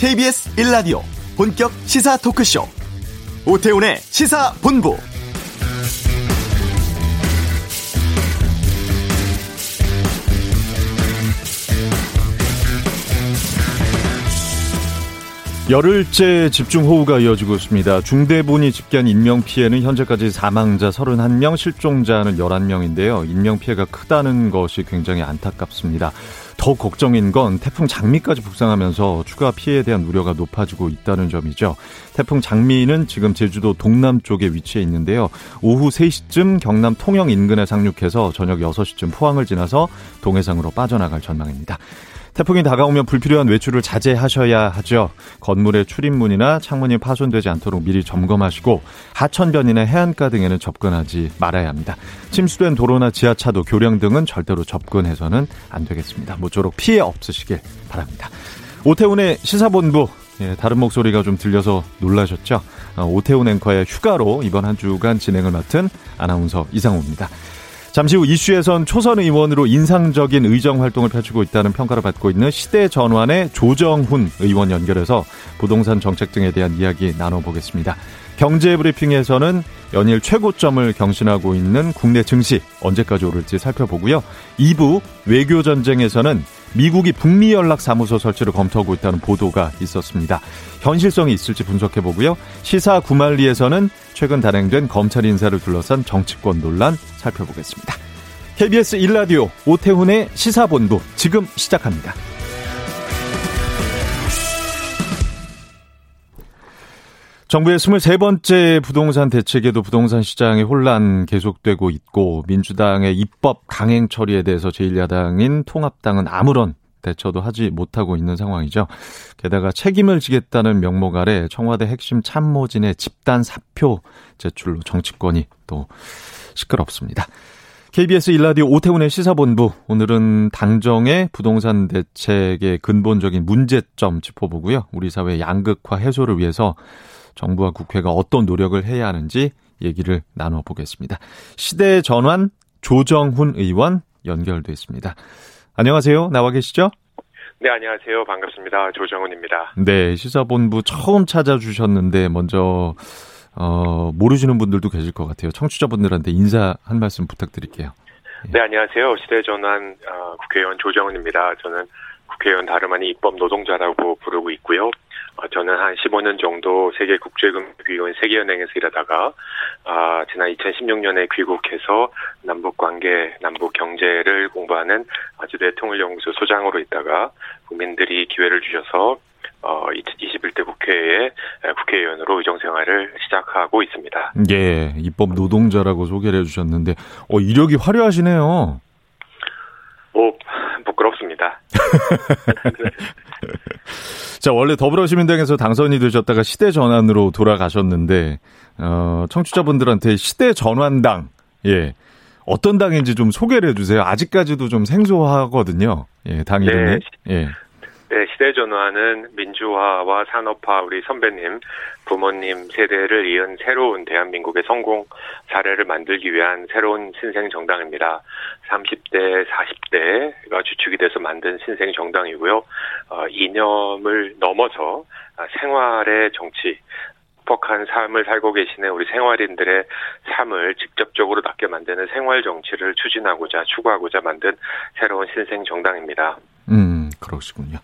KBS 1라디오 본격 시사 토크쇼 오태훈의 시사본부 열흘째 집중호우가 이어지고 있습니다. 중대본이 집계한 인명피해는 현재까지 사망자 31명, 실종자는 11명인데요. 인명피해가 크다는 것이 굉장히 안타깝습니다. 더 걱정인 건 태풍 장미까지 북상하면서 추가 피해에 대한 우려가 높아지고 있다는 점이죠. 태풍 장미는 지금 제주도 동남쪽에 위치해 있는데요. 오후 3시쯤 경남 통영 인근에 상륙해서 저녁 6시쯤 포항을 지나서 동해상으로 빠져나갈 전망입니다. 태풍이 다가오면 불필요한 외출을 자제하셔야 하죠. 건물의 출입문이나 창문이 파손되지 않도록 미리 점검하시고 하천변이나 해안가 등에는 접근하지 말아야 합니다. 침수된 도로나 지하차도, 교량 등은 절대로 접근해서는 안 되겠습니다. 모쪼록 피해 없으시길 바랍니다. 오태훈의 시사본부 예, 다른 목소리가 좀 들려서 놀라셨죠? 어, 오태훈 앵커의 휴가로 이번 한 주간 진행을 맡은 아나운서 이상호입니다. 잠시 후 이슈에선 초선 의원으로 인상적인 의정 활동을 펼치고 있다는 평가를 받고 있는 시대 전환의 조정훈 의원 연결해서 부동산 정책 등에 대한 이야기 나눠보겠습니다. 경제 브리핑에서는 연일 최고점을 경신하고 있는 국내 증시 언제까지 오를지 살펴보고요. 2부 외교 전쟁에서는 미국이 북미 연락 사무소 설치를 검토하고 있다는 보도가 있었습니다. 현실성이 있을지 분석해 보고요. 시사 구말리에서는 최근 단행된 검찰 인사를 둘러싼 정치권 논란 살펴보겠습니다. KBS 1라디오 오태훈의 시사본부 지금 시작합니다. 정부의 23번째 부동산 대책에도 부동산 시장의 혼란 계속되고 있고 민주당의 입법 강행 처리에 대해서 제1야당인 통합당은 아무런 대처도 하지 못하고 있는 상황이죠. 게다가 책임을 지겠다는 명목 아래 청와대 핵심 참모진의 집단 사표 제출로 정치권이 또 시끄럽습니다. KBS 일라디오 오태훈의 시사본부 오늘은 당정의 부동산 대책의 근본적인 문제점 짚어보고요. 우리 사회 양극화 해소를 위해서 정부와 국회가 어떤 노력을 해야 하는지 얘기를 나눠보겠습니다. 시대 전환 조정훈 의원 연결돼 있습니다. 안녕하세요. 나와 계시죠? 네, 안녕하세요. 반갑습니다. 조정훈입니다. 네, 시사본부 처음 찾아주셨는데 먼저 어, 모르시는 분들도 계실 것 같아요. 청취자분들한테 인사 한 말씀 부탁드릴게요. 네, 안녕하세요. 시대전환 어, 국회의원 조정훈입니다. 저는 국회의원 다름 아닌 입법 노동자라고 부르고 있고요. 어, 저는 한 15년 정도 세계 국제금융위원 세계연행에서 일하다가 아, 지난 2016년에 귀국해서 남북 관계, 남북 경제를 공부하는 아주대 통일연구소 소장으로 있다가 국민들이 기회를 주셔서 어, 21대 국회에 국회의원으로 의정 생활을 시작하고 있습니다. 예, 입법 노동자라고 소개를 해주셨는데, 어, 이력이 화려하시네요. 뭐, 부끄럽습니다. 자, 원래 더불어시민당에서 당선이 되셨다가 시대 전환으로 돌아가셨는데, 어, 청취자분들한테 시대 전환당, 예. 어떤 당인지 좀 소개를 해주세요. 아직까지도 좀 생소하거든요. 예, 당 이름이. 네. 예. 네, 시대 전환은 민주화와 산업화 우리 선배님, 부모님 세대를 이은 새로운 대한민국의 성공 사례를 만들기 위한 새로운 신생 정당입니다. 30대, 40대가 주축이 돼서 만든 신생 정당이고요. 어, 이념을 넘어서 생활의 정치, 행복한 삶을 살고 계시는 우리 생활인들의 삶을 직접적으로 낫게 만드는 생활 정치를 추진하고자 추구하고자 만든 새로운 신생 정당입니다. 음, 그러시군요.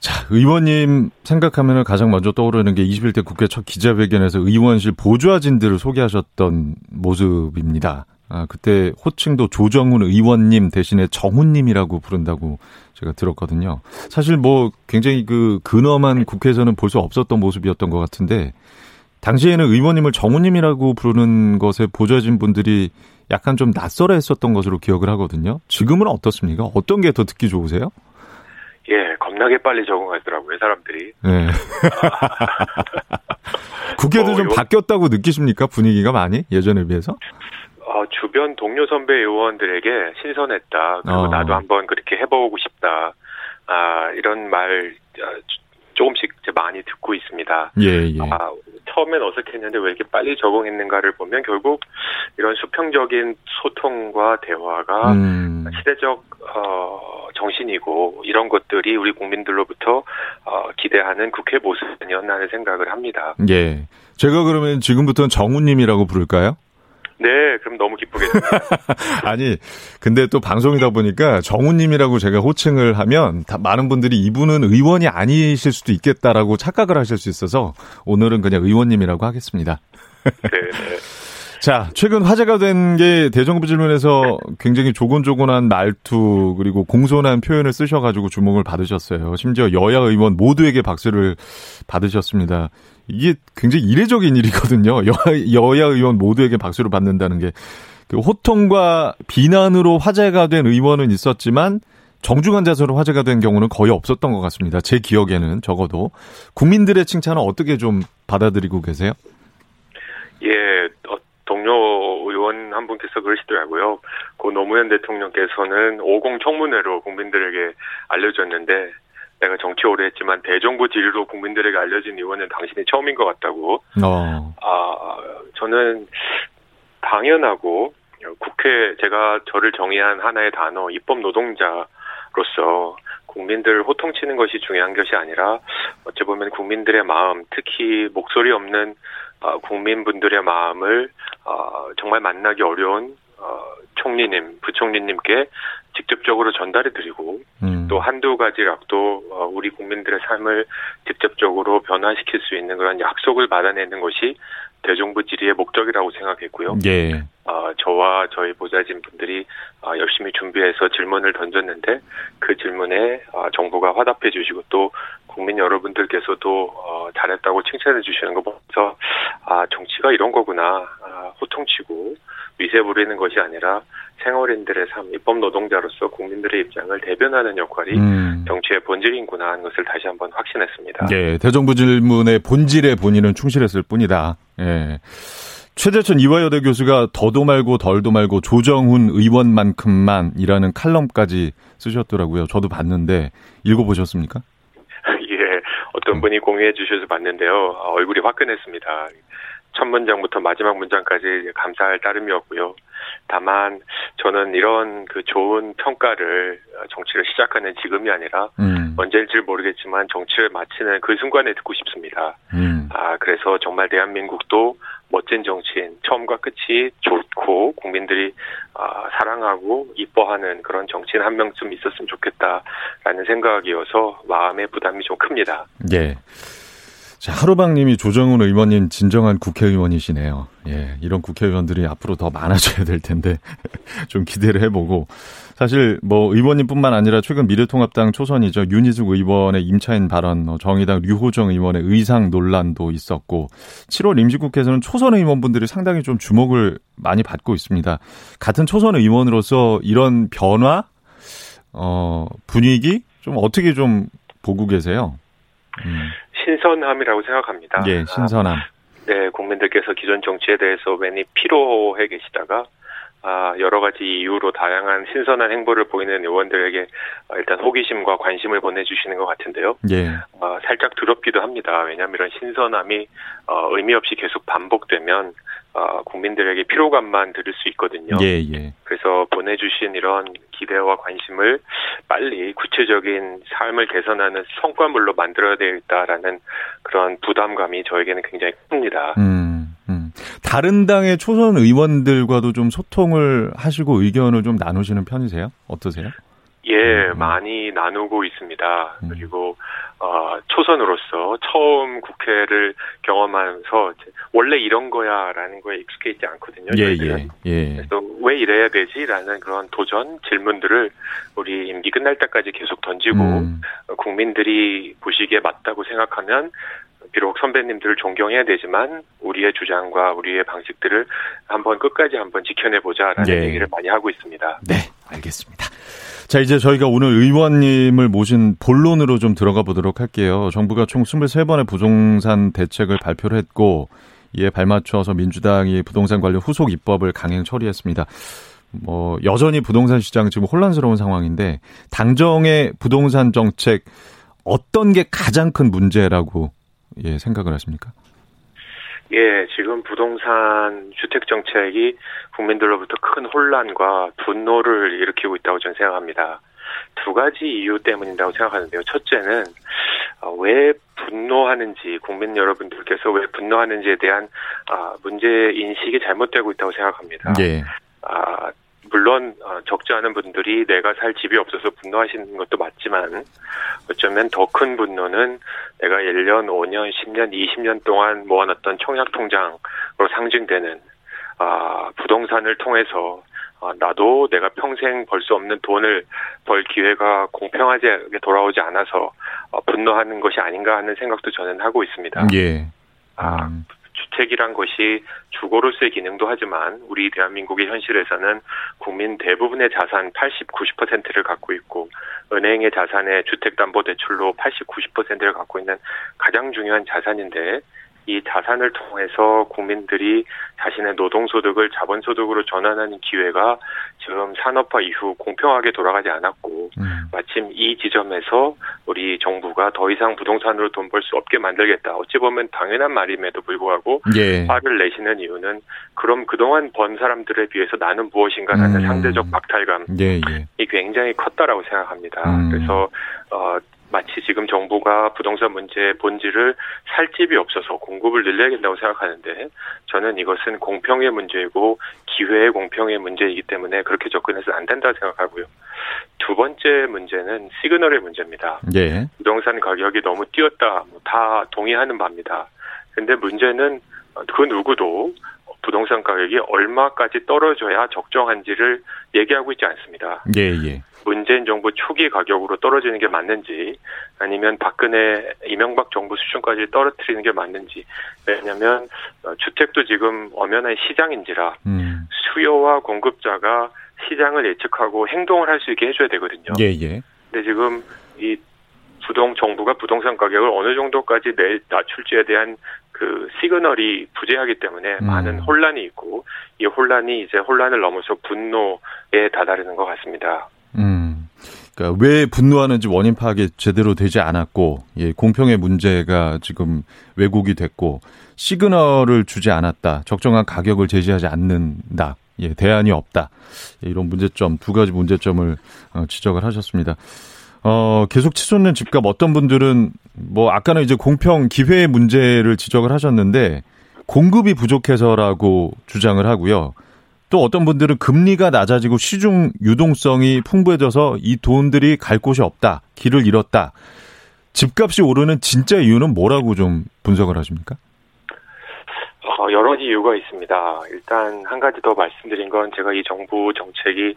자, 의원님 생각하면 가장 먼저 떠오르는 게 21대 국회 첫 기자회견에서 의원실 보좌진들을 소개하셨던 모습입니다. 아, 그때 호칭도 조정훈 의원님 대신에 정훈님이라고 부른다고 제가 들었거든요. 사실 뭐 굉장히 그 근엄한 국회에서는 볼 수 없었던 모습이었던 것 같은데 당시에는 의원님을 정훈님이라고 부르는 것에 보좌진 분들이 약간 좀 낯설어 했었던 것으로 기억을 하거든요. 지금은 어떻습니까? 어떤 게 더 듣기 좋으세요? 예, 겁나게 빨리 적응하더라고요, 사람들이. 네. 국회도 어, 좀 요... 바뀌었다고 느끼십니까? 분위기가 많이? 예전에 비해서? 어, 주변 동료 선배 의원들에게 신선했다. 그리고 어. 나도 한번 그렇게 해보고 싶다. 아, 이런 말 아, 조금씩 많이 듣고 있습니다. 예, 예. 아, 처음엔 어색했는데 왜 이렇게 빨리 적응했는가를 보면 결국 이런 수평적인 소통과 대화가 음. 시대적 어, 정신이고 이런 것들이 우리 국민들로부터 어, 기대하는 국회 모습이었나 하는 생각을 합니다. 예. 제가 그러면 지금부터는 정우님이라고 부를까요? 네, 그럼 너무 기쁘겠습니다. 아니, 근데 또 방송이다 보니까 정우님이라고 제가 호칭을 하면 많은 분들이 이분은 의원이 아니실 수도 있겠다라고 착각을 하실 수 있어서 오늘은 그냥 의원님이라고 하겠습니다. 네, 네. 자, 최근 화제가 된 게 대정부 질문에서 굉장히 조곤조곤한 말투 그리고 공손한 표현을 쓰셔가지고 주목을 받으셨어요. 심지어 여야 의원 모두에게 박수를 받으셨습니다. 이게 굉장히 이례적인 일이거든요. 여, 여야 의원 모두에게 박수를 받는다는 게. 그 호통과 비난으로 화제가 된 의원은 있었지만 정중한 자세로 화제가 된 경우는 거의 없었던 것 같습니다. 제 기억에는 적어도. 국민들의 칭찬은 어떻게 좀 받아들이고 계세요? 예, 어, 동료 의원 한 분께서 그러시더라고요. 고 노무현 대통령께서는 50 청문회로 국민들에게 알려줬는데 내가 정치 오래 했지만 대정부 질의로 국민들에게 알려진 의원은 당신이 처음인 것 같다고. 어. 아, 저는 당연하고 국회 제가 저를 정의한 하나의 단어 입법 노동자로서 국민들 호통치는 것이 중요한 것이 아니라 어찌 보면 국민들의 마음 특히 목소리 없는 어, 국민분들의 마음을 어, 정말 만나기 어려운 어, 총리님, 부총리님께 직접적으로 전달해 드리고 음. 또 한두 가지라도 어, 우리 국민들의 삶을 직접적으로 변화시킬 수 있는 그런 약속을 받아내는 것이 대정부 질의의 목적이라고 생각했고요. 예. 어, 저와 저희 보좌진 분들이 어, 열심히 준비해서 질문을 던졌는데 그 질문에 어, 정부가 화답해 주시고 또 국민 여러분들께서도 어, 잘했다고 칭찬해 주시는 거 보면서 아 정치가 이런 거구나 아, 호통치고 위세 부리는 것이 아니라 생활인들의 삶, 입법 노동자로서 국민들의 입장을 대변하는 역할이 음. 정치의 본질인구나 하는 것을 다시 한번 확신했습니다. 네, 대정부 질문의 본질에 본인은 충실했을 뿐이다. 예. 최재천 이화여대 교수가 더도 말고 덜도 말고 조정훈 의원만큼만이라는 칼럼까지 쓰셨더라고요. 저도 봤는데 읽어보셨습니까? 예, 어떤 분이 공유해 주셔서 봤는데요. 아, 얼굴이 화끈했습니다. 첫 문장부터 마지막 문장까지 감사할 따름이었고요. 다만 저는 이런 그 좋은 평가를 정치를 시작하는 지금이 아니라 음. 언제일지 모르겠지만 정치를 마치는 그 순간에 듣고 싶습니다. 음. 아 그래서 정말 대한민국도 멋진 정치인 처음과 끝이 좋고 국민들이 아, 사랑하고 이뻐하는 그런 정치인 한 명쯤 있었으면 좋겠다라는 생각이어서 마음의 부담이 좀 큽니다. 예. 자, 하루방님이 조정훈 의원님 진정한 국회의원이시네요. 예, 이런 국회의원들이 앞으로 더 많아져야 될 텐데 좀 기대를 해보고 사실 뭐 의원님뿐만 아니라 최근 미래통합당 초선이죠 윤희숙 의원의 임차인 발언, 뭐 정의당 류호정 의원의 의상 논란도 있었고 7월 임시국회에서는 초선 의원분들이 상당히 좀 주목을 많이 받고 있습니다. 같은 초선 의원으로서 이런 변화, 어 분위기 좀 어떻게 좀 보고 계세요? 음. 신선함이라고 생각합니다. 예, 신선함. 아, 네, 국민들께서 기존 정치에 대해서 많이 피로해 계시다가 아, 여러 가지 이유로 다양한 신선한 행보를 보이는 의원들에게 일단 호기심과 관심을 보내주시는 것 같은데요. 예. 어, 살짝 두렵기도 합니다. 왜냐하면 이런 신선함이 어, 의미 없이 계속 반복되면 어, 국민들에게 피로감만 들을 수 있거든요. 예, 예. 그래서 보내주신 이런 기대와 관심을 빨리 구체적인 삶을 개선하는 성과물로 만들어야 되겠다라는 그런 부담감이 저에게는 굉장히 큽니다. 음, 음. 다른 당의 초선 의원들과도 좀 소통을 하시고 의견을 좀 나누시는 편이세요? 어떠세요? 예, 음. 많이 나누고 있습니다. 음. 그리고 어, 초선으로서 처음 국회를 경험하면서 원래 이런 거야라는 거에 익숙해 있지 않거든요. 예, 예, 예. 그래서 왜 이래야 되지라는 그런 도전 질문들을 우리 임기 끝날 때까지 계속 던지고 음. 국민들이 보시기에 맞다고 생각하면 비록 선배님들을 존경해야 되지만 우리의 주장과 우리의 방식들을 한번 끝까지 한번 지켜내 보자라는 예. 얘기를 많이 하고 있습니다. 네, 알겠습니다. 자, 이제 저희가 오늘 의원님을 모신 본론으로 좀 들어가 보도록 할게요. 정부가 총 23번의 부동산 대책을 발표를 했고, 이에 발맞춰서 민주당이 부동산 관련 후속 입법을 강행 처리했습니다. 뭐, 여전히 부동산 시장 지금 혼란스러운 상황인데, 당정의 부동산 정책 어떤 게 가장 큰 문제라고 예, 생각을 하십니까? 예, 지금 부동산 주택 정책이 국민들로부터 큰 혼란과 분노를 일으키고 있다고 저는 생각합니다. 두 가지 이유 때문이라고 생각하는데요. 첫째는 어, 왜 분노하는지 국민 여러분들께서 왜 분노하는지에 대한 아, 문제 인식이 잘못되고 있다고 생각합니다. 예. 아, 물론 어, 적지 않은 분들이 내가 살 집이 없어서 분노하시는 것도 맞지만 어쩌면 더 큰 분노는 내가 1년, 5년, 10년, 20년 동안 모아놨던 청약 통장으로 상징되는 아, 부동산을 통해서 아, 나도 내가 평생 벌 수 없는 돈을 벌 기회가 공평하게 돌아오지 않아서 어, 분노하는 것이 아닌가 하는 생각도 저는 하고 있습니다. 예. 아, 음. 주택이란 것이 주거로서의 기능도 하지만 우리 대한민국의 현실에서는 국민 대부분의 자산 80, 90%를 갖고 있고 은행의 자산의 주택담보대출로 80, 90%를 갖고 있는 가장 중요한 자산인데 이 자산을 통해서 국민들이 자신의 노동소득을 자본소득으로 전환하는 기회가 지금 산업화 이후 공평하게 돌아가지 않았고 음. 마침 이 지점에서 우리 정부가 더 이상 부동산으로 돈 벌 수 없게 만들겠다. 어찌 보면 당연한 말임에도 불구하고 예. 화를 내시는 이유는 그럼 그동안 번 사람들에 비해서 나는 무엇인가 하는 음. 상대적 박탈감이 예, 예. 굉장히 컸다라고 생각합니다. 음. 그래서 어 마치 지금 정부가 부동산 문제의 본질을 살 집이 없어서 공급을 늘려야겠다고 생각하는데 저는 이것은 공평의 문제이고 기회의 공평의 문제이기 때문에 그렇게 접근해서 안 된다고 생각하고요. 두 번째 문제는 시그널의 문제입니다. 예. 부동산 가격이 너무 뛰었다. 뭐다 동의하는 바입니다. 근데 문제는 그 누구도 부동산 가격이 얼마까지 떨어져야 적정한지를 얘기하고 있지 않습니다. 예, 예. 문재인 정부 초기 가격으로 떨어지는 게 맞는지 아니면 박근혜 이명박 정부 수준까지 떨어뜨리는 게 맞는지 왜냐하면 어, 주택도 지금 엄연한 시장인지라 음. 수요와 공급자가 시장을 예측하고 행동을 할 수 있게 해줘야 되거든요. 예, 예. 근데 지금 이 부동 정부가 부동산 가격을 어느 정도까지 내 낮출지에 대한 그 시그널이 부재하기 때문에 음. 많은 혼란이 있고 이 혼란이 이제 혼란을 넘어서 분노에 다다르는 것 같습니다. 음. 그러니까 왜 분노하는지 원인 파악이 제대로 되지 않았고, 예, 공평의 문제가 지금 왜곡이 됐고, 시그널을 주지 않았다. 적정한 가격을 제시하지 않는다. 예, 대안이 없다. 예, 이런 문제점, 두 가지 문제점을 어, 지적을 하셨습니다. 어, 계속 치솟는 집값 어떤 분들은 뭐 아까는 이제 공평 기회의 문제를 지적을 하셨는데 공급이 부족해서라고 주장을 하고요. 또 어떤 분들은 금리가 낮아지고 시중 유동성이 풍부해져서 이 돈들이 갈 곳이 없다. 길을 잃었다. 집값이 오르는 진짜 이유는 뭐라고 좀 분석을 하십니까? 어, 여러 가지 이유가 있습니다. 일단 한 가지 더 말씀드린 건 제가 이 정부 정책이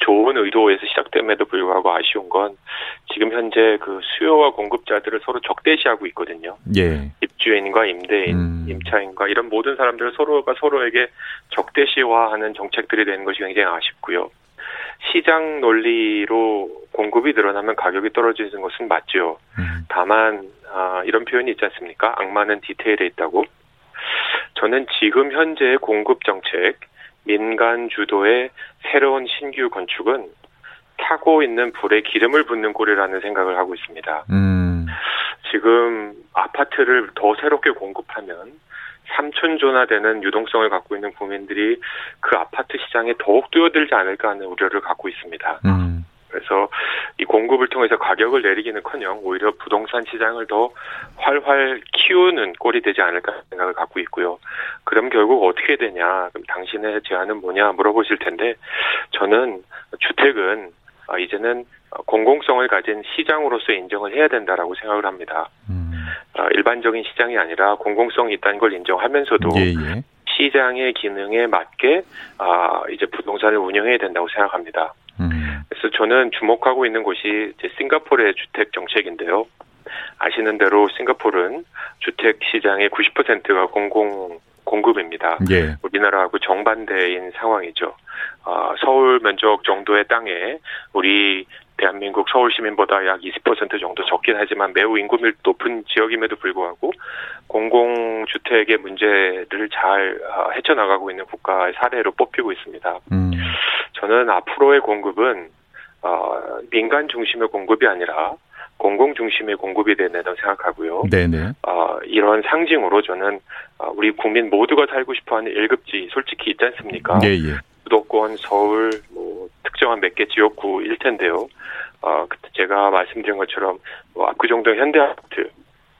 좋은 의도에서 시작됨에도 불구하고 아쉬운 건 지금 현재 그 수요와 공급자들을 서로 적대시하고 있거든요. 예. 입주인과 임대인, 음. 임차인과 이런 모든 사람들을 서로가 서로에게 적대시화하는 정책들이 되는 것이 굉장히 아쉽고요. 시장 논리로 공급이 늘어나면 가격이 떨어지는 것은 맞죠. 음. 다만 아, 이런 표현이 있지 않습니까? 악마는 디테일에 있다고. 저는 지금 현재의 공급 정책, 민간 주도의 새로운 신규 건축은 타고 있는 불에 기름을 붓는 꼴이라는 생각을 하고 있습니다. 음. 지금 아파트를 더 새롭게 공급하면 3천조나 되는 유동성을 갖고 있는 국민들이 그 아파트 시장에 더욱 뛰어들지 않을까 하는 우려를 갖고 있습니다. 음. 그래서 이 공급을 통해서 가격을 내리기는커녕 오히려 부동산 시장을 더 활활 키우는 꼴이 되지 않을까 생각을 갖고 있고요. 그럼 결국 어떻게 되냐? 그럼 당신의 제안은 뭐냐 물어보실 텐데 저는 주택은 아, 이제는 공공성을 가진 시장으로서 인정을 해야 된다라고 생각을 합니다. 음. 아, 일반적인 시장이 아니라 공공성이 있다는 걸 인정하면서도 예, 예. 시장의 기능에 맞게 아, 이제 부동산을 운영해야 된다고 생각합니다. 음. 그래서 저는 주목하고 있는 곳이 싱가포르의 주택 정책인데요. 아시는 대로 싱가포르는 주택 시장의 90%가 공공 공급입니다. 예. 우리나라하고 정반대인 상황이죠. 아, 서울 면적 정도의 땅에 우리 대한민국 서울 시민보다 약 20% 정도 적긴 하지만 매우 인구밀 높은 지역임에도 불구하고 공공주택의 문제를 잘 아, 헤쳐나가고 있는 국가의 사례로 뽑히고 있습니다. 음. 저는 앞으로의 공급은 어, 민간 중심의 공급이 아니라 공공 중심의 공급이 된다고 생각하고요. 네네. 어, 이런 상징으로 저는 어, 우리 국민 모두가 살고 싶어하는 1급지 솔직히 있지 않습니까? 예, 예. 수도권, 서울, 뭐 특정한 몇 개 지역구일 텐데요. 어, 제가 말씀드린 것처럼 뭐 압구정동 현대아파트,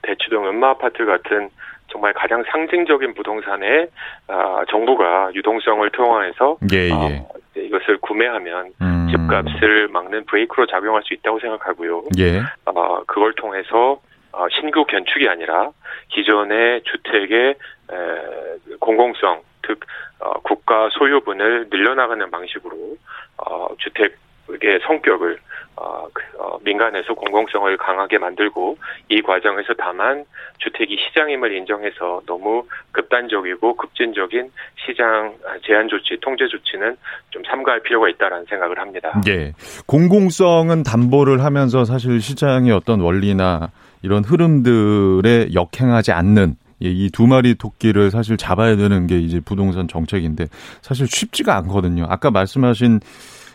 대치동 음마아파트 같은 정말 가장 상징적인 부동산에 아, 정부가 유동성을 통해서 예, 예. 어, 이것을 구매하면 음. 집값을 막는 브레이크로 작용할 수 있다고 생각하고요. 예. 어, 그걸 통해서 어, 신규 건축이 아니라 기존의 주택의 에, 공공성, 즉 어, 국가 소유분을 늘려나가는 방식으로 어, 주택 의 성격을 어, 그, 어, 민간에서 공공성을 강하게 만들고 이 과정에서 다만 주택이 시장임을 인정해서 너무 급단적이고 급진적인 시장 제한 조치, 통제 조치는 좀 삼가할 필요가 있다라는 생각을 합니다. 예. 공공성은 담보를 하면서 사실 시장의 어떤 원리나 이런 흐름들에 역행하지 않는 예, 이두 마리 토끼를 사실 잡아야 되는 게 이제 부동산 정책인데 사실 쉽지가 않거든요. 아까 말씀하신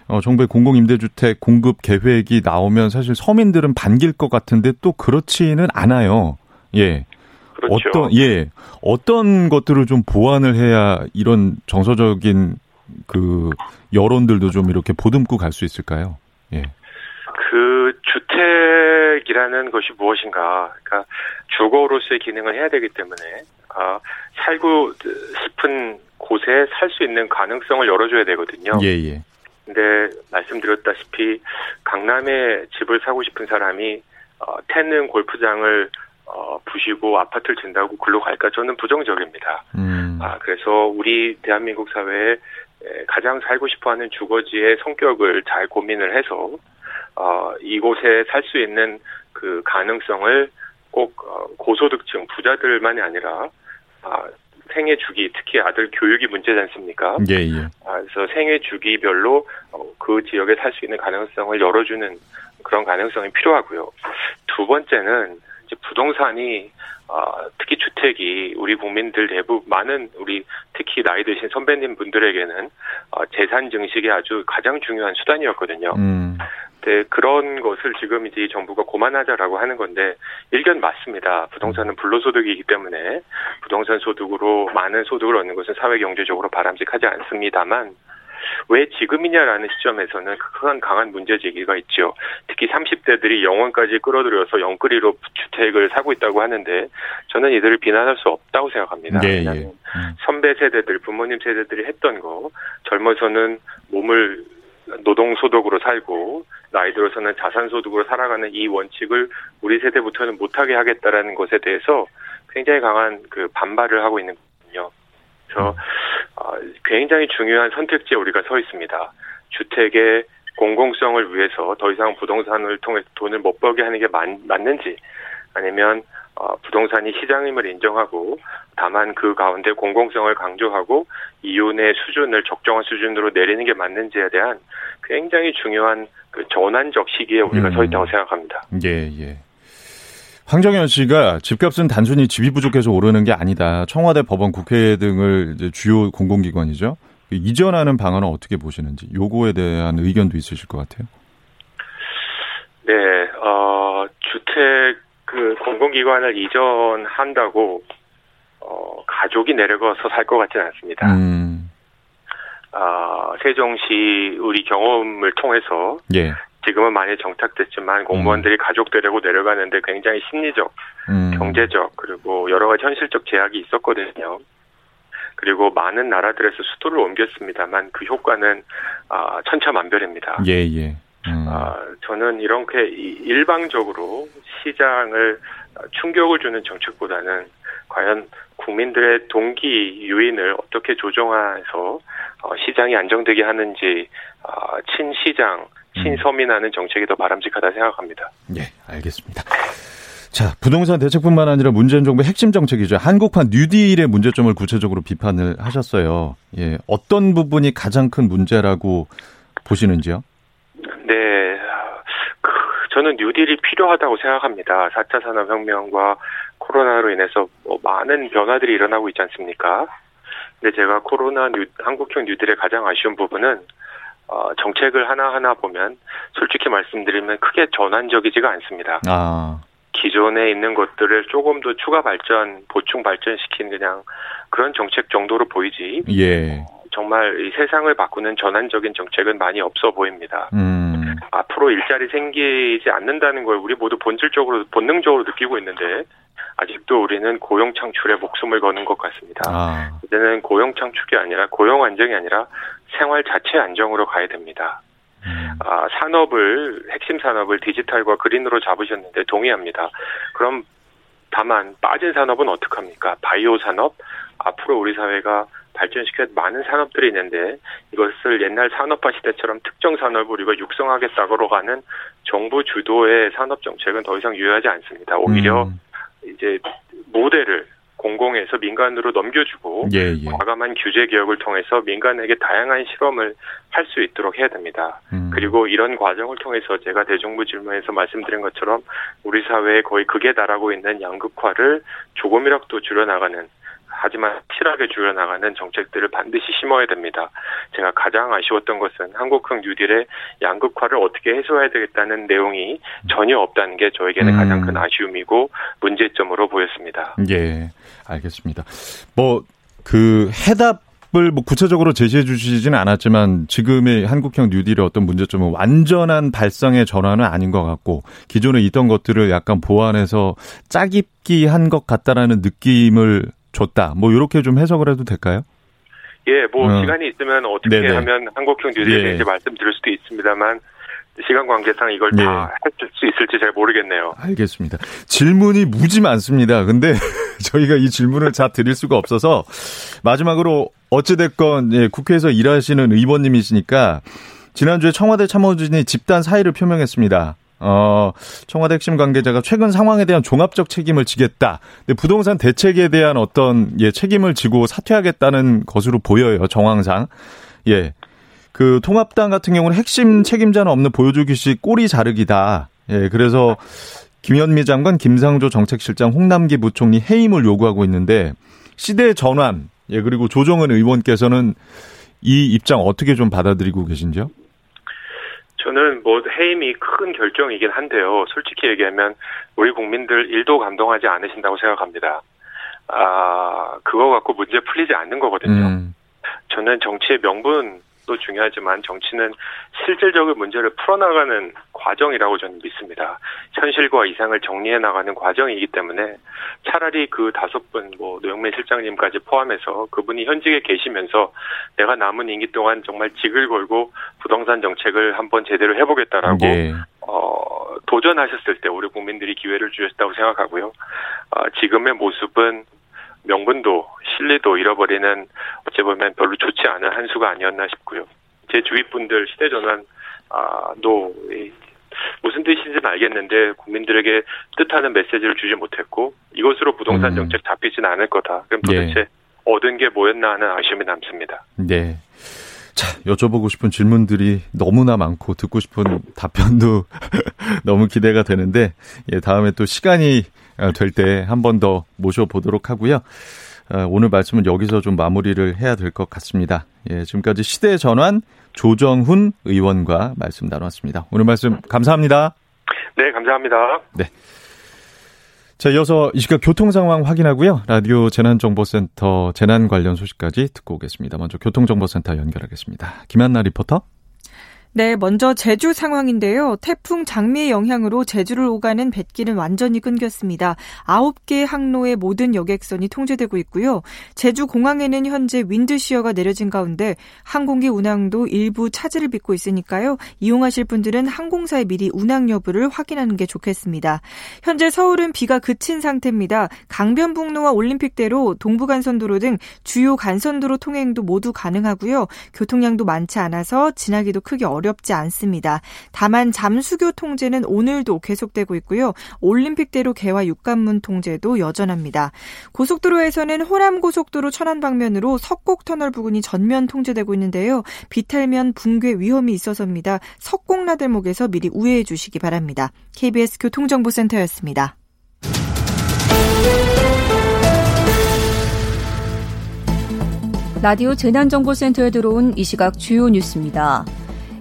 어, 정부의 공공임대주택 공급 계획이 나오면 사실 서민들은 반길 것 같은데 또 그렇지는 않아요. 예. 그렇죠. 어떤 예 어떤 것들을 좀 보완을 해야 이런 정서적인 그 여론들도 좀 이렇게 보듬고 갈 수 있을까요? 예. 그 주택이라는 것이 무엇인가? 그러니까 주거로서의 기능을 해야 되기 때문에 아, 살고 싶은 곳에 살 수 있는 가능성을 열어줘야 되거든요. 예, 예. 근데 말씀드렸다시피 강남에 집을 사고 싶은 사람이 어, 태는 골프장을 어, 부시고 아파트를 진다고 글로 갈까 저는 부정적입니다. 음. 아 그래서 우리 대한민국 사회에 에, 가장 살고 싶어 하는 주거지의 성격을 잘 고민을 해서 어, 이곳에 살 수 있는 그 가능성을 꼭 어, 고소득층 부자들만이 아니라 아, 생애 주기 특히 아들 교육이 문제지 않습니까? 예, 예. 아, 그래서 생애 주기별로 어, 그 지역에 살 수 있는 가능성을 열어주는 그런 가능성이 필요하고요. 두 번째는 이제 부동산이 아, 특히 주택이 우리 국민들 대부분 많은 우리 특히 나이 드신 선배님 분들에게는 어, 재산 증식의 아주 가장 중요한 수단이었거든요. 음. 네, 그런 것을 지금 이제 이 정부가 고만하자라고 하는 건데 일견 맞습니다. 부동산은 불로소득이기 때문에 부동산 소득으로 많은 소득을 얻는 것은 사회 경제적으로 바람직하지 않습니다만 왜 지금이냐라는 시점에서는 큰 강한 문제 제기가 있죠. 특히 30대들이 영원까지 끌어들여서 영끌이로 주택을 사고 있다고 하는데 저는 이들을 비난할 수 없다고 생각합니다. 예, 예. 음. 선배 세대들, 부모님 세대들이 했던 거 젊어서는 몸을 노동소득으로 살고 나이 들어서는 자산소득으로 살아가는 이 원칙을 우리 세대부터는 못하게 하겠다라는 것에 대해서 굉장히 강한 그 반발을 하고 있는 거거든요. 그래서 어, 굉장히 중요한 선택지에 우리가 서 있습니다. 주택의 공공성을 위해서 더 이상 부동산을 통해 돈을 못 벌게 하는 게 맞, 맞는지 아니면 어, 부동산이 시장임을 인정하고 다만 그 가운데 공공성을 강조하고 이윤의 수준을 적정한 수준으로 내리는 게 맞는지에 대한 굉장히 중요한 그 전환적 시기에 우리가 음. 서 있다고 생각합니다. 예, 예. 황정현 씨가 집값은 단순히 집이 부족해서 오르는 게 아니다. 청와대, 법원, 국회 등을 주요 공공기관이죠. 이전하는 방안은 어떻게 보시는지 요거에 대한 의견도 있으실 것 같아요. 네, 어, 주택 그 공공기관을 이전한다고 어, 가족이 내려가서 살 것 같지는 않습니다. 음, 아, 세종시 우리 경험을 통해서 예. 지금은 많이 정착됐지만 공무원들이 가족 데리고 내려가는데 굉장히 심리적, 음, 경제적 그리고 여러 가지 현실적 제약이 있었거든요. 그리고 많은 나라들에서 수도를 옮겼습니다만 그 효과는 아, 천차만별입니다. 예, 예. 음, 아, 저는 이렇게 이- 일방적으로 시장을 어, 충격을 주는 정책보다는 과연 국민들의 동기 유인을 어떻게 조정해서 어, 시장이 안정되게 하는지 어, 친시장, 친서민하는 정책이 더 바람직하다 생각합니다. 예, 알겠습니다. 자, 부동산 대책뿐만 아니라 문재인 정부의 핵심 정책이죠. 한국판 뉴딜의 문제점을 구체적으로 비판을 하셨어요. 예, 어떤 부분이 가장 큰 문제라고 보시는지요? 네, 그, 저는 뉴딜이 필요하다고 생각합니다. 4차 산업혁명과 코로나로 인해서 뭐 많은 변화들이 일어나고 있지 않습니까? 근데 제가 코로나 뉴, 한국형 뉴딜의 가장 아쉬운 부분은 어, 정책을 하나하나 보면 솔직히 말씀드리면 크게 전환적이지가 않습니다. 아, 기존에 있는 것들을 조금 더 추가 발전, 보충 발전시킨 그냥 그런 정책 정도로 보이지 예. 정말 이 세상을 바꾸는 전환적인 정책은 많이 없어 보입니다. 음, 앞으로 일자리 생기지 않는다는 걸 우리 모두 본질적으로 본능적으로 느끼고 있는데 아직도 우리는 고용 창출에 목숨을 거는 것 같습니다. 아. 이제는 고용 창출이 아니라 고용 안정이 아니라 생활 자체 안정으로 가야 됩니다. 음. 아, 산업을 핵심 산업을 디지털과 그린으로 잡으셨는데 동의합니다. 그럼 다만 빠진 산업은 어떡합니까? 바이오 산업 앞으로 우리 사회가 발전시켜 많은 산업들이 있는데 이것을 옛날 산업화 시대처럼 특정 산업을 우리가 육성하겠다고 가는 정부 주도의 산업 정책은 더 이상 유효하지 않습니다. 오히려 음. 이제 모델을 공공에서 민간으로 넘겨주고 예, 예. 과감한 규제 개혁을 통해서 민간에게 다양한 실험을 할 수 있도록 해야 됩니다. 음. 그리고 이런 과정을 통해서 제가 대정부 질문에서 말씀드린 것처럼 우리 사회에 거의 극에 달하고 있는 양극화를 조금이라도 줄여나가는 하지만 실하게 줄여나가는 정책들을 반드시 심어야 됩니다. 제가 가장 아쉬웠던 것은 한국형 뉴딜의 양극화를 어떻게 해소해야 되겠다는 내용이 전혀 없다는 게 저에게는 음. 가장 큰 아쉬움이고 문제점으로 보였습니다. 예, 알겠습니다. 뭐 그 해답 뭐 구체적으로 제시해 주시지는 않았지만 지금의 한국형 뉴딜의 어떤 문제점은 완전한 발상의 전환은 아닌 것 같고 기존에 있던 것들을 약간 보완해서 짜깁기 한 것 같다라는 느낌을 줬다. 뭐 이렇게 좀 해석을 해도 될까요? 예, 뭐 어. 시간이 있으면 어떻게 네네. 하면 한국형 뉴딜에 대해 예. 말씀드릴 수도 있습니다만 시간 관계상 이걸 네. 다할 수 있을지 잘 모르겠네요. 알겠습니다. 질문이 무지 많습니다. 근데 저희가 이 질문을 다 드릴 수가 없어서 마지막으로 어찌됐건 예, 국회에서 일하시는 의원님이시니까 지난주에 청와대 참모진이 집단 사의를 표명했습니다. 어, 청와대 핵심 관계자가 최근 상황에 대한 종합적 책임을 지겠다. 근데 부동산 대책에 대한 어떤 예, 책임을 지고 사퇴하겠다는 것으로 보여요. 정황상. 예. 그 통합당 같은 경우는 핵심 책임자는 없는 보여주기식 꼬리 자르기다. 예. 그래서 김현미 장관, 김상조 정책실장, 홍남기 부총리 해임을 요구하고 있는데 시대 전환, 예, 그리고 조정은 의원께서는 이 입장 어떻게 좀 받아들이고 계신지요? 저는 뭐 해임이 큰 결정이긴 한데요. 솔직히 얘기하면 우리 국민들 일도 감동하지 않으신다고 생각합니다. 아, 그거 갖고 문제 풀리지 않는 거거든요. 음. 저는 정치의 명분 도 중요하지만 정치는 실질적인 문제를 풀어나가는 과정이라고 저는 믿습니다. 현실과 이상을 정리해 나가는 과정이기 때문에 차라리 그 다섯 분, 뭐, 노영민 실장님까지 포함해서 그분이 현직에 계시면서 내가 남은 임기 동안 정말 직을 걸고 부동산 정책을 한번 제대로 해보겠다라고 네. 어, 도전하셨을 때 우리 국민들이 기회를 주셨다고 생각하고요. 어, 지금의 모습은 명분도 신뢰도 잃어버리는 어찌 보면 별로 좋지 않은 한 수가 아니었나 싶고요. 제 주위 분들 시대 전환 아도 무슨 뜻인지는 알겠는데 국민들에게 뜻하는 메시지를 주지 못했고 이것으로 부동산 음. 정책 잡히지는 않을 거다. 그럼 도대체 네. 얻은 게 뭐였나 하는 아쉬움이 남습니다. 네. 자, 여쭤보고 싶은 질문들이 너무나 많고 듣고 싶은 답변도 너무 기대가 되는데 예, 다음에 또 시간이 어, 될때 한 번 더 모셔보도록 하고요. 어, 오늘 말씀은 여기서 좀 마무리를 해야 될 것 같습니다. 예, 지금까지 시대 전환 조정훈 의원과 말씀 나눴습니다. 오늘 말씀 감사합니다. 네, 감사합니다. 네. 자, 이어서 이 시각 교통 상황 확인하고요. 라디오 재난정보센터 재난 관련 소식까지 듣고 오겠습니다. 먼저 교통정보센터 연결하겠습니다. 김한나 리포터. 네, 먼저 제주 상황인데요. 태풍 장미의 영향으로 제주를 오가는 뱃길은 완전히 끊겼습니다. 9개 항로의 모든 여객선이 통제되고 있고요. 제주 공항에는 현재 윈드시어가 내려진 가운데 항공기 운항도 일부 차질을 빚고 있으니까요. 이용하실 분들은 항공사에 미리 운항 여부를 확인하는 게 좋겠습니다. 현재 서울은 비가 그친 상태입니다. 강변북로와 올림픽대로 동부간선도로 등 주요 간선도로 통행도 모두 가능하고요. 교통량도 많지 않아서 지나기도 크게 어렵습니다. 어렵지 않습니다. 다만 잠수교 통제는 오늘도 계속되고 있고요. 올림픽대로 개화 육관문 통제도 여전합니다. 고속도로에서는 호남고속도로 천안 방면으로 석곡터널 부근이 전면 통제되고 있는데요. 비탈면 붕괴 위험이 있어서입니다. 석곡나들목에서 미리 우회해 주시기 바랍니다. KBS 교통정보센터였습니다. 라디오 재난정보센터에 들어온 이 시각 주요 뉴스입니다.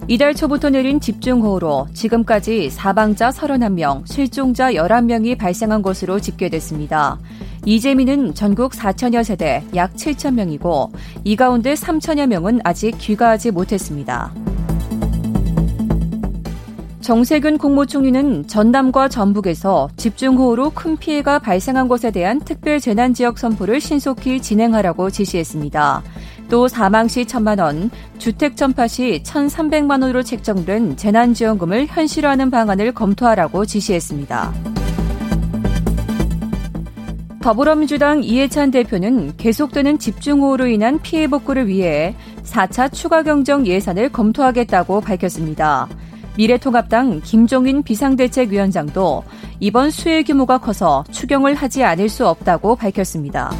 이달 초부터 내린 집중호우로 지금까지 사방자 31명, 실종자 11명이 발생한 것으로 집계됐습니다. 이재민은 전국 4천여 세대 약 7천 명이고 이 가운데 3천여 명은 아직 귀가하지 못했습니다. 정세균 국무총리는 전남과 전북에서 집중호우로 큰 피해가 발생한 곳에 대한 특별 재난 지역 선포를 신속히 진행하라고 지시했습니다. 또 사망 시 천만 원, 주택 전파 시 1,300만 원으로 책정된 재난지원금을 현실화하는 방안을 검토하라고 지시했습니다. 더불어민주당 이해찬 대표는 계속되는 집중호우로 인한 피해 복구를 위해 4차 추가 경정 예산을 검토하겠다고 밝혔습니다. 미래통합당 김종인 비상대책위원장도 이번 수해 규모가 커서 추경을 하지 않을 수 없다고 밝혔습니다.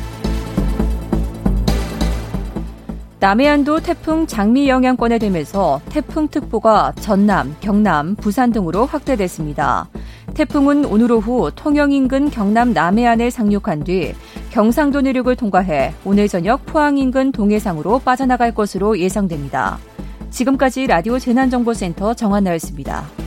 남해안도 태풍 장미 영향권에 되면서 태풍특보가 전남, 경남, 부산 등으로 확대됐습니다. 태풍은 오늘 오후 통영 인근 경남 남해안에 상륙한 뒤 경상도 내륙을 통과해 오늘 저녁 포항 인근 동해상으로 빠져나갈 것으로 예상됩니다. 지금까지 라디오 재난정보센터 정한나였습니다.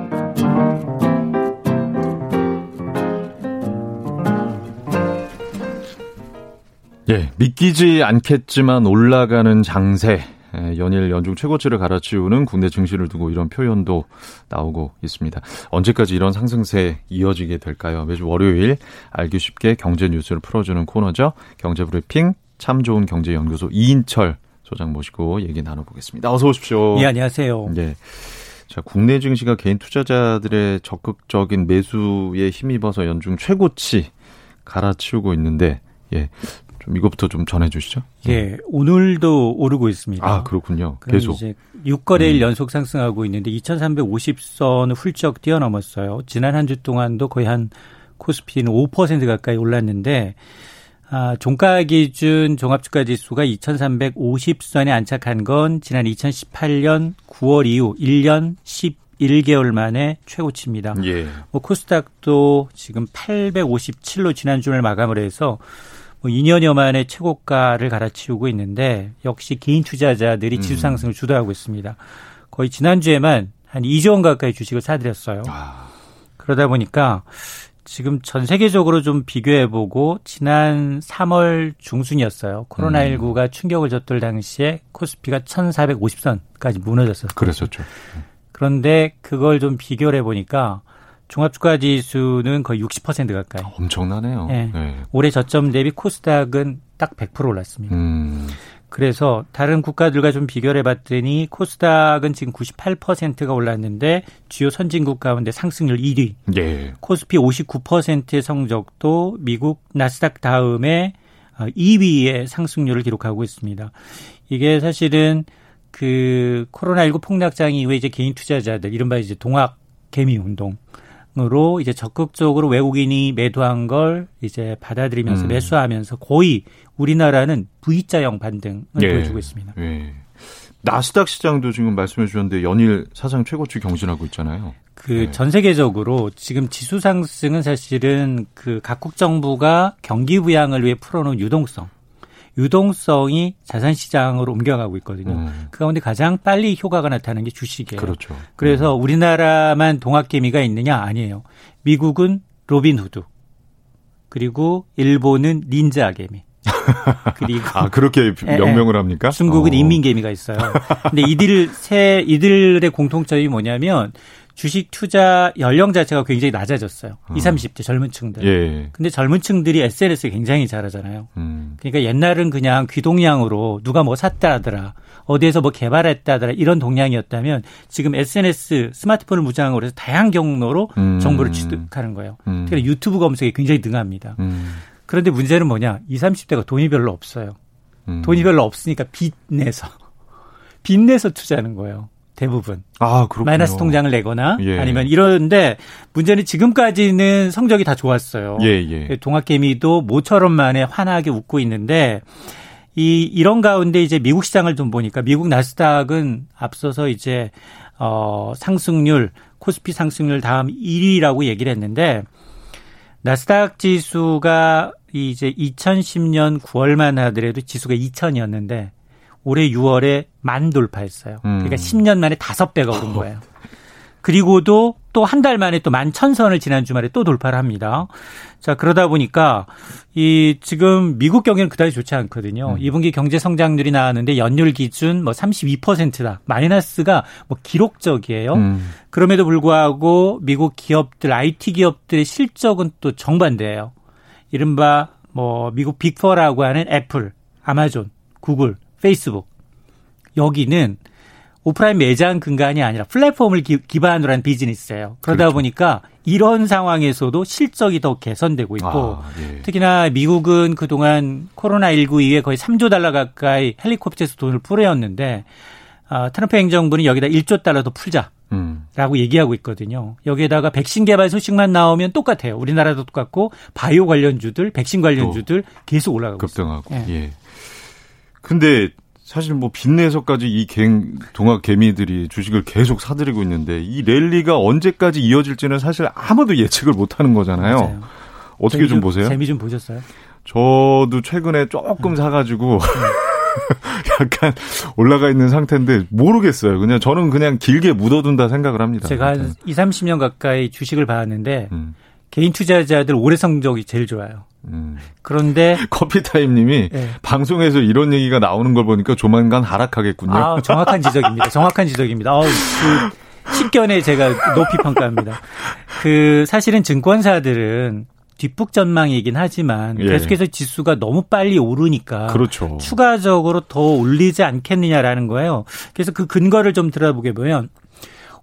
예, 믿기지 않겠지만 올라가는 장세. 예, 연일 연중 최고치를 갈아치우는 국내 증시를 두고 이런 표현도 나오고 있습니다. 언제까지 이런 상승세 이어지게 될까요? 매주 월요일 알기 쉽게 경제 뉴스를 풀어주는 코너죠. 경제 브리핑 참 좋은 경제연구소 이인철 소장 모시고 얘기 나눠보겠습니다. 어서 오십시오. 예, 안녕하세요. 예. 자, 국내 증시가 개인 투자자들의 적극적인 매수에 힘입어서 연중 최고치 갈아치우고 있는데, 예. 좀 이것부터 좀 전해주시죠. 예, 오늘도 오르고 있습니다. 아 그렇군요. 계속 이제 6거래일 음. 연속 상승하고 있는데 2,350선을 훌쩍 뛰어넘었어요. 지난 한 주 동안도 거의 한 코스피는 5% 가까이 올랐는데 아, 종가 기준 종합주가 지수가 2,350선에 안착한 건 지난 2018년 9월 이후 1년 11개월 만에 최고치입니다. 예. 뭐 코스닥도 지금 857로 지난주를 마감을 해서 뭐 2년여 만에 최고가를 갈아치우고 있는데 역시 개인 투자자들이 지수 음. 상승을 주도하고 있습니다. 거의 지난주에만 한 2조 원 가까이 주식을 사들였어요. 아. 그러다 보니까 지금 전 세계적으로 좀 비교해보고 지난 3월 중순이었어요. 코로나19가 음. 충격을 줬던 당시에 코스피가 1450선까지 무너졌었어요. 그랬었죠. 그런데 그걸 좀 비교를 해보니까 종합주가 지수는 거의 60% 가까이. 엄청나네요. 네. 네. 올해 저점 대비 코스닥은 딱 100% 올랐습니다. 음. 그래서 다른 국가들과 좀 비교를 해봤더니 코스닥은 지금 98%가 올랐는데 주요 선진국 가운데 상승률 1위. 예. 코스피 59%의 성적도 미국 나스닥 다음에 2위의 어, 상승률을 기록하고 있습니다. 이게 사실은 그 코로나19 폭락장 이후에 이제 개인 투자자들 이른바 이제 동학 개미 운동 으로 이제 적극적으로 외국인이 매도한 걸 이제 받아들이면서 음. 매수하면서 거의 우리나라는 V자형 반등을 예. 보여주고 있습니다. 예. 나스닥 시장도 지금 말씀해 주셨는데 연일 사상 최고치 경신하고 있잖아요. 그전 네. 세계적으로 지금 지수 상승은 사실은 그 각국 정부가 경기 부양을 위해 풀어놓은 유동성 유동성이 자산 시장으로 옮겨가고 있거든요. 음. 그 가운데 가장 빨리 효과가 나타나는 게 주식이에요. 그렇죠. 그래서 음. 우리나라만 동학개미가 있느냐 아니에요. 미국은 로빈 후드 그리고 일본은 닌자 개미. 그리고 아 그렇게 예, 예. 명명을 합니까? 중국은 어. 인민개미가 있어요. 근데 이들 세 이들의 공통점이 뭐냐면 주식 투자 연령 자체가 굉장히 낮아졌어요. 어. 20, 30대 젊은 층들. 예. 근데 젊은 층들이 SNS에 굉장히 잘하잖아요. 음. 그러니까 옛날은 그냥 귀동냥으로 누가 뭐 샀다더라. 어디에서 뭐 개발했다더라. 이런 동냥이었다면 지금 SNS 스마트폰을 무장으로 해서 다양한 경로로 음. 정보를 취득하는 거예요. 음. 그러니까 유튜브 검색에 굉장히 능합니다. 음. 그런데 문제는 뭐냐? 20, 30대가 돈이 별로 없어요. 음. 돈이 별로 없으니까 빚 내서 빚 내서 투자하는 거예요. 대부분. 아, 그렇군요. 마이너스 통장을 내거나 예. 아니면 이러는데 문제는 지금까지는 성적이 다 좋았어요. 예, 예. 동학개미도 모처럼 만에 환하게 웃고 있는데 이 이런 가운데 이제 미국 시장을 좀 보니까 미국 나스닥은 앞서서 이제 어 상승률 코스피 상승률 다음 1위라고 얘기를 했는데 나스닥 지수가 이제 2010년 9월만 하더라도 지수가 2000이었는데 올해 6월에 만 돌파했어요. 그러니까 10년 음. 만에 5배가 오른 거예요. 그리고도 또 한 달 만에 또 만 천선을 지난 주말에 또 돌파를 합니다. 자, 그러다 보니까 이 지금 미국 경기는 그다지 좋지 않거든요. 음. 2분기 경제 성장률이 나왔는데 연율 기준 뭐 32%다. 마이너스가 뭐 기록적이에요. 음. 그럼에도 불구하고 미국 기업들 IT 기업들의 실적은 또 정반대예요. 이른바 뭐 미국 big 4라고 하는 애플, 아마존, 구글, 페이스북 여기는 오프라인 매장 근간이 아니라 플랫폼을 기, 기반으로 한 비즈니스예요. 그러다 그렇죠. 보니까 이런 상황에서도 실적이 더 개선되고 있고 아, 예. 특히나 미국은 그동안 코로나19 이후에 거의 3조 달러 가까이 헬리콥터에서 돈을 뿌려댔는데 어, 트럼프 행정부는 여기다 1조 달러 더 풀자. 음. 라고 얘기하고 있거든요. 여기에다가 백신 개발 소식만 나오면 똑같아요. 우리나라도 똑같고 바이오 관련주들, 백신 관련주들 계속 올라가고 급등하고. 있어요. 예. 근데 사실 뭐 빚내서까지 이 갱, 동학 개미들이 주식을 계속 사들이고 있는데 이 랠리가 언제까지 이어질지는 사실 아무도 예측을 못 하는 거잖아요. 맞아요. 어떻게 좀, 좀, 보세요? 재미 좀 보셨어요? 저도 최근에 조금 음. 사가지고 약간 올라가 있는 상태인데 모르겠어요. 그냥 저는 그냥 길게 묻어둔다 생각을 합니다. 제가 한 2, 30년 가까이 주식을 봐왔는데 음. 개인 투자자들 올해 성적이 제일 좋아요. 음. 그런데 커피타임님이 네. 방송에서 이런 얘기가 나오는 걸 보니까 조만간 하락하겠군요. 아, 정확한 지적입니다. 정확한 지적입니다. 어, 그 식견에 제가 높이 평가합니다. 그 사실은 증권사들은 뒷북 전망이긴 하지만 예. 계속해서 지수가 너무 빨리 오르니까 그렇죠. 추가적으로 더 올리지 않겠느냐라는 거예요. 그래서 그 근거를 좀 들어보게 보면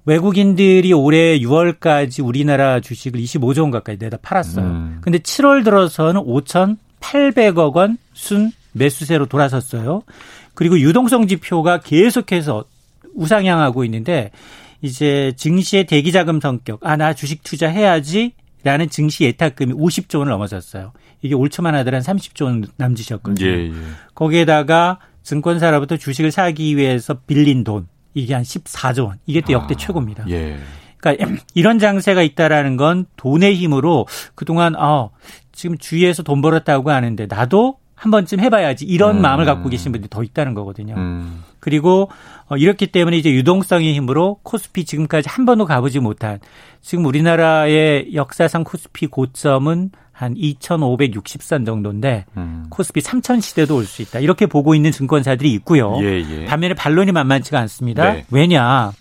외국인들이 올해 6월까지 우리나라 주식을 25조 원 가까이 내다 팔았어요. 음. 근데 7월 들어서는 5,800억 원 순 매수세로 돌아섰어요. 그리고 유동성 지표가 계속해서 우상향하고 있는데 이제 증시의 대기 자금 성격, 아, 나 주식 투자해야지 라는 증시 예탁금이 50조 원을 넘어섰어요. 이게 올 초만 하더란 30조 원 남짓이었거든요. 예, 예. 거기에다가 증권사로부터 주식을 사기 위해서 빌린 돈, 이게 한 14조 원. 이게 또 역대 아, 최고입니다. 예. 그러니까 이런 장세가 있다라는 건 돈의 힘으로 그동안 어 지금 주위에서 돈 벌었다고 하는데 나도 한 번쯤 해봐야지 이런 음. 마음을 갖고 계신 분들이 더 있다는 거거든요. 음. 그리고 어, 이렇기 때문에 이제 유동성의 힘으로 코스피 지금까지 한 번도 가보지 못한 지금 우리나라의 역사상 코스피 고점은 한 2,560선 정도인데 음. 코스피 3,000 시대도 올 수 있다. 이렇게 보고 있는 증권사들이 있고요. 예, 예. 반면에 반론이 만만치가 않습니다. 네. 왜냐?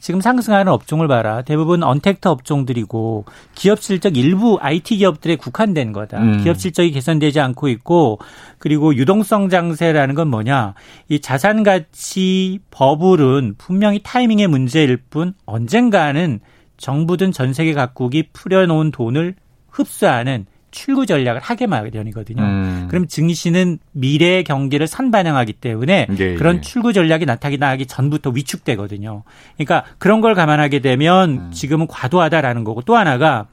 지금 상승하는 업종을 봐라. 대부분 언택트 업종들이고 기업 실적 일부 IT 기업들에 국한된 거다. 음. 기업 실적이 개선되지 않고 있고 그리고 유동성 장세라는 건 뭐냐? 이 자산 가치 버블은 분명히 타이밍의 문제일 뿐 언젠가는 정부든 전 세계 각국이 풀여놓은 돈을 흡수하는 출구 전략을 하게 마련이거든요. 음. 그럼 증시는 미래의 경기를 선반영하기 때문에 예, 그런 예. 출구 전략이 나타나기 전부터 위축되거든요. 그러니까 그런 걸 감안하게 되면 음. 지금은 과도하다라는 거고 또 하나가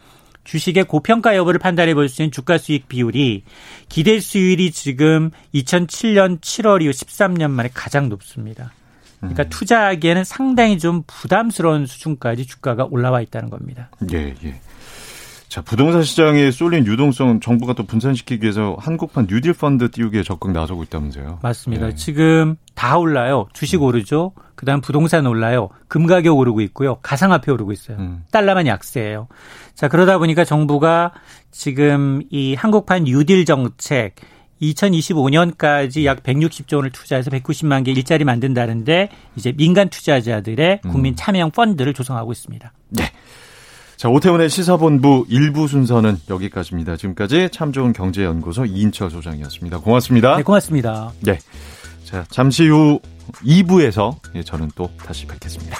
주식의 고평가 여부를 판단해 볼 수 있는 주가 수익 비율이 기대 수율이 지금 2007년 7월 이후 13년 만에 가장 높습니다. 그러니까 음. 투자하기에는 상당히 좀 부담스러운 수준까지 주가가 올라와 있다는 겁니다. 예, 예. 자, 부동산 시장에 쏠린 유동성 정부가 또 분산시키기 위해서 한국판 뉴딜 펀드 띄우기에 적극 나서고 있다면서요. 맞습니다. 네. 지금 다 올라요. 주식 음. 오르죠. 그다음 부동산 올라요. 금 가격 오르고 있고요. 가상화폐 오르고 있어요. 음. 달러만 약세예요. 자, 그러다 보니까 정부가 지금 이 한국판 뉴딜 정책 2025년까지 약 160조 원을 투자해서 190만 개 일자리 만든다는데 이제 민간 투자자들의 국민 음. 참여형 펀드를 조성하고 있습니다. 네. 자, 오태훈의 시사본부 일부 순서는 여기까지입니다. 지금까지 참 좋은 경제연구소 이인철 소장이었습니다. 고맙습니다. 네, 고맙습니다. 네. 자, 잠시 후 2부에서 예, 저는 또 다시 뵙겠습니다.